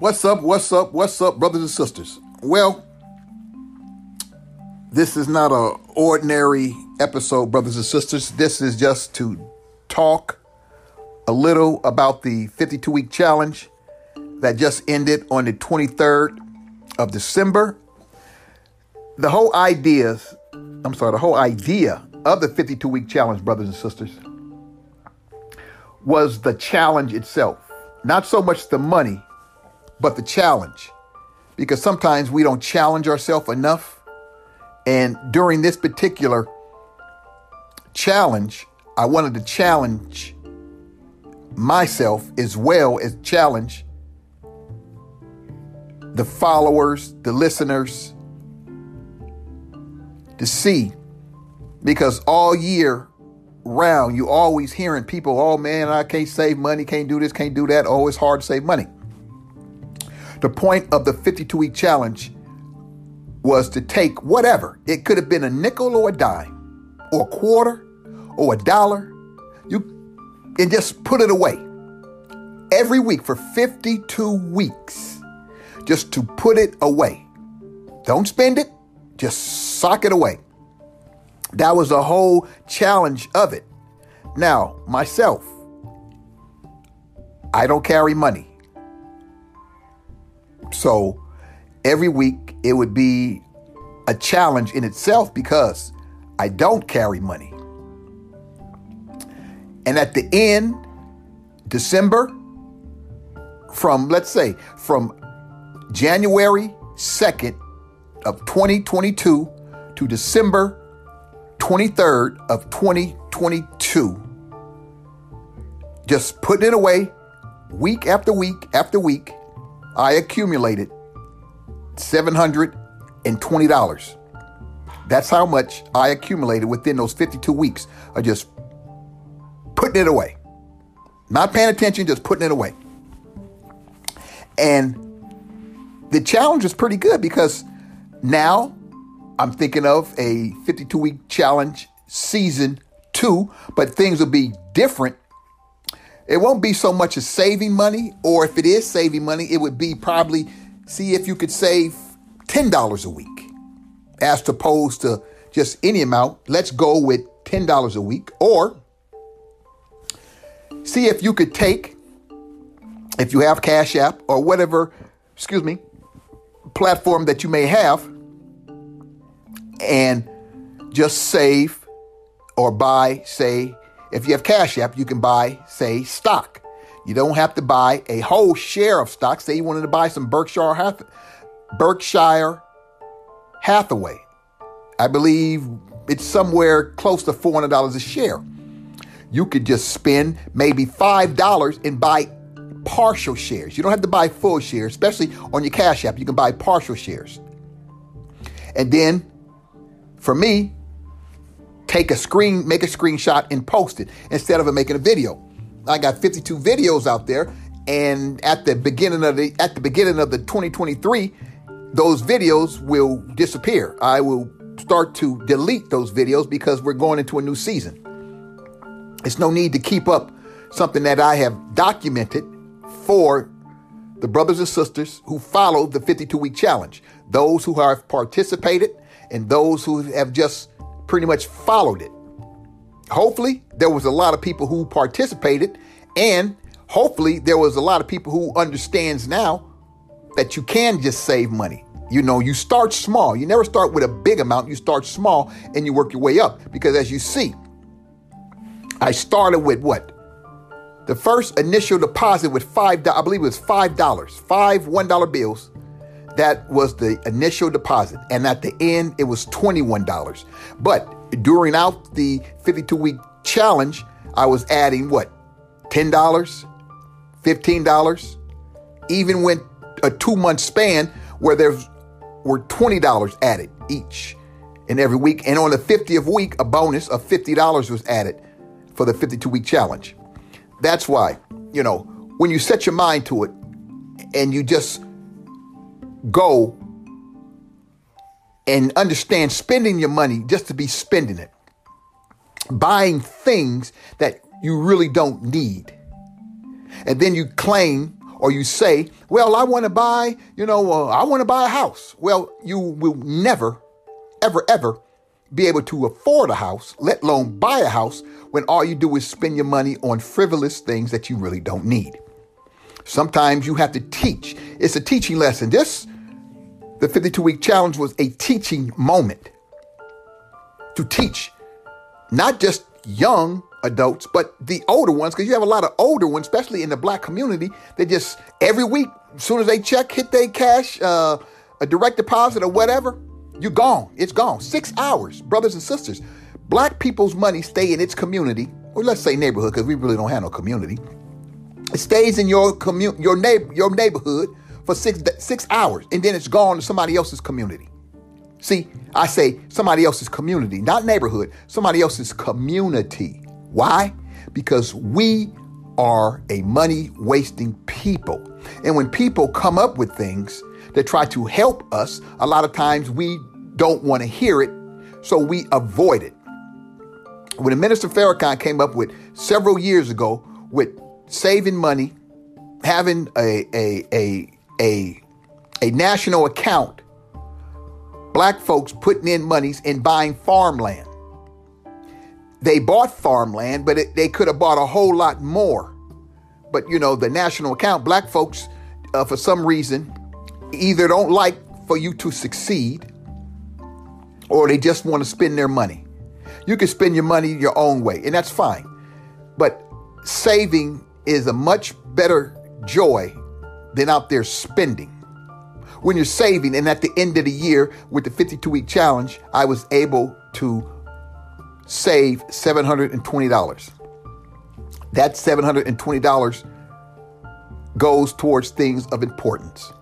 What's up? What's up? What's up, brothers and sisters? Well, this is not a ordinary episode, brothers and sisters. This is just to talk a little about the 52 week challenge that just ended on the 23rd of December. The whole idea, I'm sorry, the whole idea of the 52 week challenge, brothers and sisters, was the challenge itself. Not so much the money, but the challenge. Because sometimes we don't challenge ourselves enough. And during this particular challenge, I wanted to challenge myself as well as challenge the followers, the listeners, to see. Because all year round, you always hearing people, oh man, I can't save money, can't do this, can't do that. Oh, it's hard to save money. The point of the 52 week challenge was to take whatever. It could have been a nickel or a dime, or a quarter, or a dollar. You and just put it away every week for 52 weeks. Just to put it away. Don't spend it, just sock it away. That was the whole challenge of it. Now, myself, I don't carry money. So every week it would be a challenge in itself because I don't carry money. And at the end, December, from let's say from January 2nd of 2022 to December 23rd of 2022, just putting it away week after week after week, I accumulated $720. That's how much I accumulated within those 52 weeks of just putting it away. Not paying attention, just putting it away. And the challenge is pretty good because now I'm thinking of a 52 week challenge season two, but things will be different. It won't be so much as saving money, or if it is saving money, it would be probably see if you could save $10 a week as opposed to just any amount. Let's go with $10 a week, or see if you could take, if you have Cash App or whatever, excuse me, platform that you may have, and just save or buy, say, if you have Cash App, you can buy, say, stock. You don't have to buy a whole share of stock. Say you wanted to buy some Berkshire Hath- Berkshire Hathaway. I believe it's somewhere close to $400 a share. You could just spend maybe $5 and buy partial shares. You don't have to buy full shares, especially on your Cash App. You can buy partial shares. And then for me, take a screen, make a screenshot and post it instead of making a video. I got 52 videos out there, and at the beginning of the at the beginning of the 2023, those videos will disappear. I will start to delete those videos because we're going into a new season. It's no need to keep up something that I have documented for the brothers and sisters who followed the 52 week challenge, those who have participated and those who have just pretty much followed it. Hopefully, there was a lot of people who participated, and hopefully, there was a lot of people who understands now that you can just save money. You know, you start small. You never start with a big amount. You start small and you work your way up. Because as you see, I started with what? The first initial deposit with five, I believe it was five dollars, five one dollar bills. That was the initial deposit, and at the end it was twenty one dollars. But during out the fifty two week challenge, I was adding what, ten dollars, fifteen dollars, even went a two month span where there were twenty dollars added each and every week, and on the fiftieth week, a bonus of fifty dollars was added for the 52 week challenge. That's why, you know, when you set your mind to it and you just go and understand spending your money just to be spending it, buying things that you really don't need, and then you claim or you say, well, I want to buy, you know, uh, I want to buy a house. Well, you will never, ever, ever be able to afford a house, let alone buy a house, when all you do is spend your money on frivolous things that you really don't need. Sometimes you have to teach. It's a teaching lesson. This, the 52 week challenge, was a teaching moment to teach not just young adults, but the older ones, because you have a lot of older ones, especially in the black community, they just every week, as soon as they check, hit their cash, uh, a direct deposit or whatever, you're gone. It's gone. Six hours, brothers and sisters. Black people's money stay in its community, or let's say neighborhood, because we really don't have no community. It stays in your commu- your neighbor, your neighborhood for six six hours, and then it's gone to somebody else's community. See, I say somebody else's community, not neighborhood, somebody else's community. Why? Because we are a money wasting people. And when people come up with things that try to help us, a lot of times we don't want to hear it, so we avoid it. When the Minister Farrakhan came up with several years ago with saving money, having a a a a, a national account, black folks putting in monies and buying farmland. They bought farmland, but it, they could have bought a whole lot more. But you know, the national account, black folks, uh, for some reason, either don't like for you to succeed or they just want to spend their money. You can spend your money your own way, and that's fine. But saving is a much better joy than out there spending. When you're saving, and at the end of the year with the 52 week challenge, I was able to save $720. That $720 goes towards things of importance.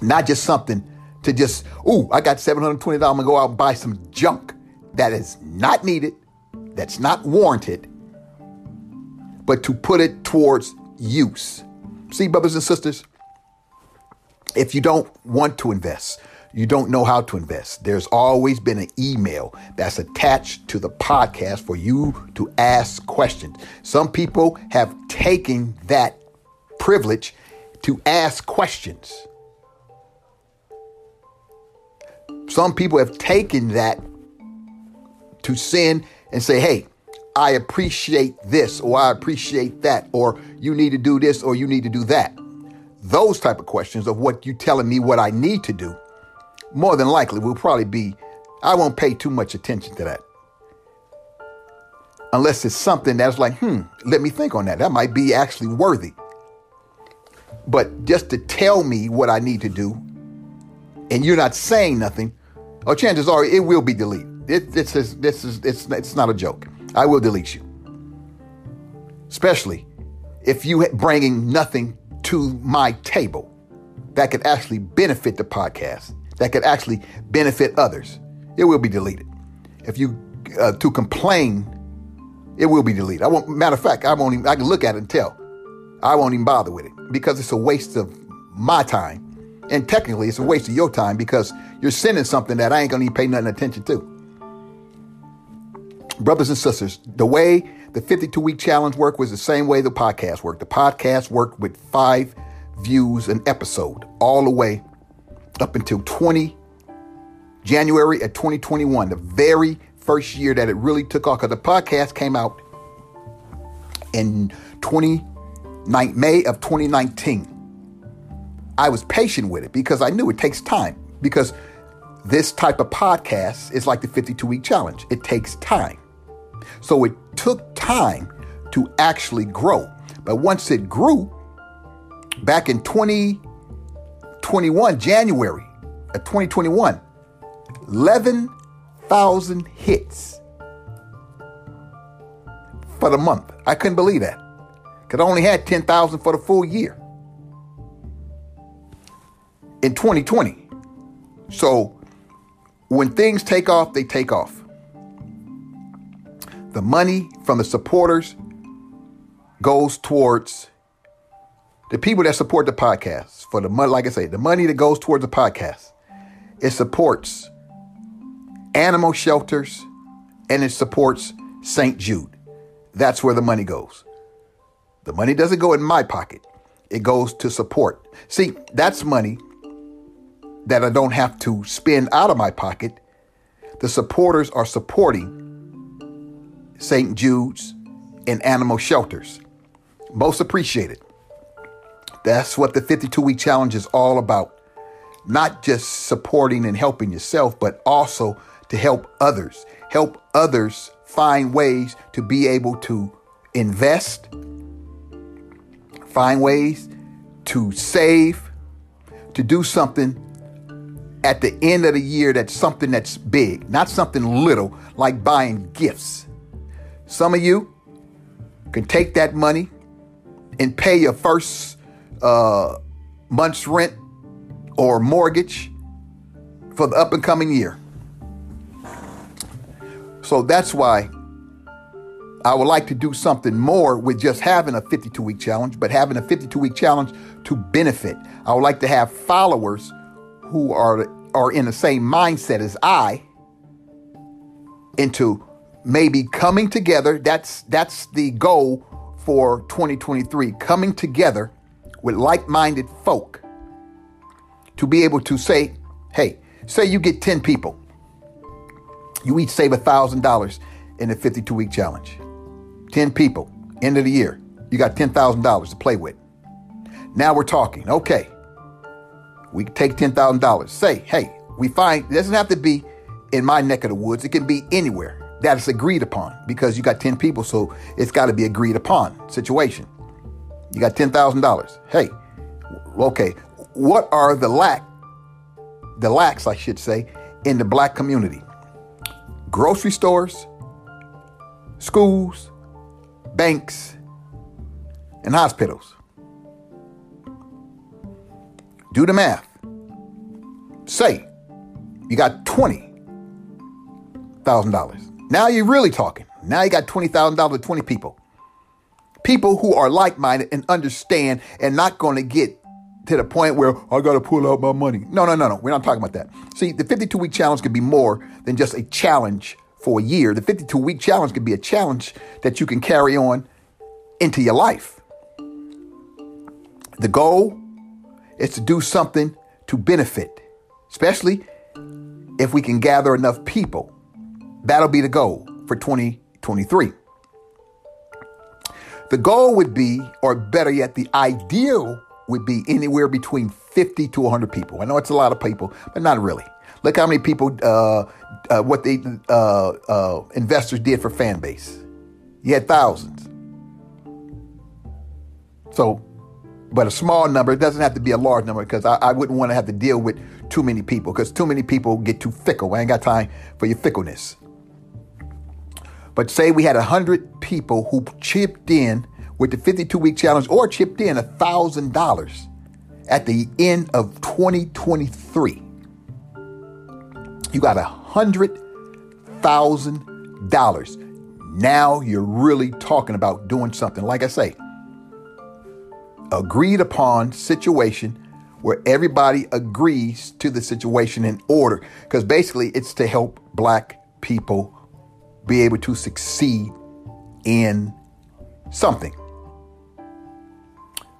Not just something to just, ooh, I got $720, I'm gonna go out and buy some junk that is not needed, that's not warranted, but to put it towards use. See, brothers and sisters, if you don't want to invest, you don't know how to invest, there's always been an email that's attached to the podcast for you to ask questions. Some people have taken that privilege to ask questions. Some people have taken that to send and say, hey, I appreciate this or I appreciate that or you need to do this or you need to do that. Those type of questions of what you telling me what I need to do, more than likely will probably be, I won't pay too much attention to that. Unless it's something that's like, hmm, let me think on that. That might be actually worthy. But just to tell me what I need to do and you're not saying nothing, or chances are it will be deleted. It, is this is it's it's not a joke. I will delete you, especially if you bringing nothing to my table that could actually benefit the podcast, that could actually benefit others. It will be deleted. If you uh, to complain, it will be deleted. I won't. Matter of fact, I won't. Even, I can look at it and tell. I won't even bother with it because it's a waste of my time and technically, it's a waste of your time because you're sending something that I ain't gonna even pay nothing attention to. Brothers and sisters, the way the 52 week challenge worked was the same way the podcast worked. The podcast worked with five views an episode all the way up until 20 January of 2021, the very first year that it really took off. Because the podcast came out in 20 May of 2019. I was patient with it because I knew it takes time. Because this type of podcast is like the 52 week challenge, it takes time. So it took time to actually grow. But once it grew, back in 2021, January of 2021, 11,000 hits for the month. I couldn't believe that. Because I only had 10,000 for the full year in 2020. So when things take off, they take off. The money from the supporters goes towards the people that support the podcast. For the money, like I say, the money that goes towards the podcast, it supports animal shelters and it supports St. Jude. That's where the money goes. The money doesn't go in my pocket. It goes to support. See, that's money that I don't have to spend out of my pocket. The supporters are supporting St. Jude's and animal shelters. Most appreciated. That's what the 52 week challenge is all about. Not just supporting and helping yourself, but also to help others. Help others find ways to be able to invest, find ways to save, to do something at the end of the year that's something that's big, not something little like buying gifts. Some of you can take that money and pay your first uh, month's rent or mortgage for the up and coming year. So that's why I would like to do something more with just having a 52 week challenge, but having a 52 week challenge to benefit. I would like to have followers who are are in the same mindset as I into maybe coming together. That's that's the goal for 2023, coming together with like-minded folk to be able to say, hey, say you get 10 people. You each save $1,000 in the 52 week challenge. 10 people, end of the year. You got $10,000 to play with. Now we're talking. Okay. We take $10,000. Say, hey, we find it doesn't have to be in my neck of the woods. It can be anywhere that is agreed upon because you got 10 people. So it's got to be agreed upon situation. You got $10,000. Hey, okay. What are the lack, the lacks, I should say, in the black community? Grocery stores, schools, banks, and hospitals. Do the math. Say you got $20,000. Now you're really talking. Now you got $20,000 to 20 people. People who are like minded and understand and not going to get to the point where I got to pull out my money. No, no, no, no. We're not talking about that. See, the 52 week challenge could be more than just a challenge for a year. The 52 week challenge could be a challenge that you can carry on into your life. The goal is to do something to benefit, especially if we can gather enough people. That'll be the goal for 2023. The goal would be, or better yet, the ideal would be anywhere between 50 to 100 people. I know it's a lot of people, but not really. Look how many people, uh, uh, what the uh, uh, investors did for Fanbase. You had thousands. So, but a small number, it doesn't have to be a large number because I, I wouldn't want to have to deal with too many people because too many people get too fickle. I ain't got time for your fickleness. But say we had 100 people who chipped in with the 52 week challenge or chipped in $1,000 at the end of 2023. You got $100,000. Now you're really talking about doing something. Like I say, agreed upon situation where everybody agrees to the situation in order. Because basically, it's to help black people be able to succeed in something.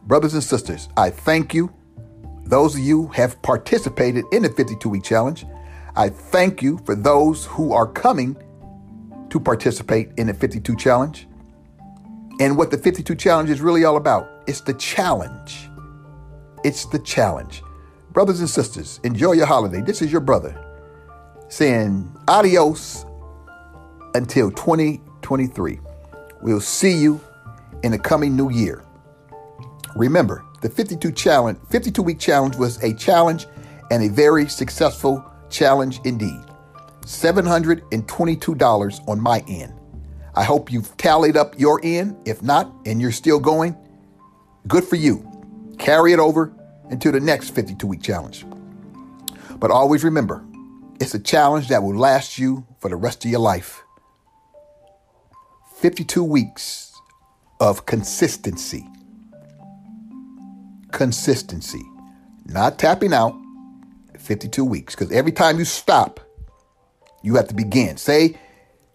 Brothers and sisters, I thank you. Those of you have participated in the 52 week challenge. I thank you for those who are coming to participate in the 52 challenge. And what the 52 challenge is really all about, it's the challenge. It's the challenge. Brothers and sisters, enjoy your holiday. This is your brother saying adios until 2023. We'll see you in the coming new year. Remember, the 52 challenge, 52 week challenge was a challenge and a very successful challenge indeed. $722 on my end. I hope you've tallied up your end. If not, and you're still going, good for you. Carry it over into the next 52 week challenge. But always remember, it's a challenge that will last you for the rest of your life. 52 weeks of consistency. Consistency. Not tapping out, 52 weeks. Because every time you stop, you have to begin. Say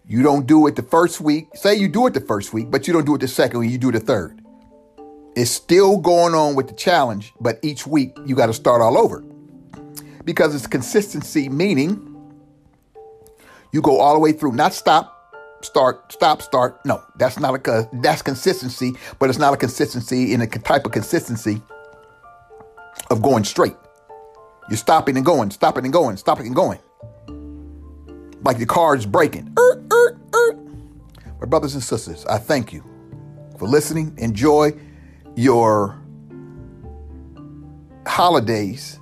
you don't do it the first week. Say you do it the first week, but you don't do it the second week, you do the third. It's still going on with the challenge, but each week you got to start all over because it's consistency, meaning you go all the way through, not stop, start, stop, start. No, that's not a that's consistency, but it's not a consistency in a type of consistency of going straight. You're stopping and going, stopping and going, stopping and going. Like your car is braking. Er, er, er. My brothers and sisters, I thank you for listening. Enjoy your holidays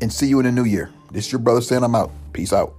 and see you in the new year. This is your brother saying I'm out. Peace out.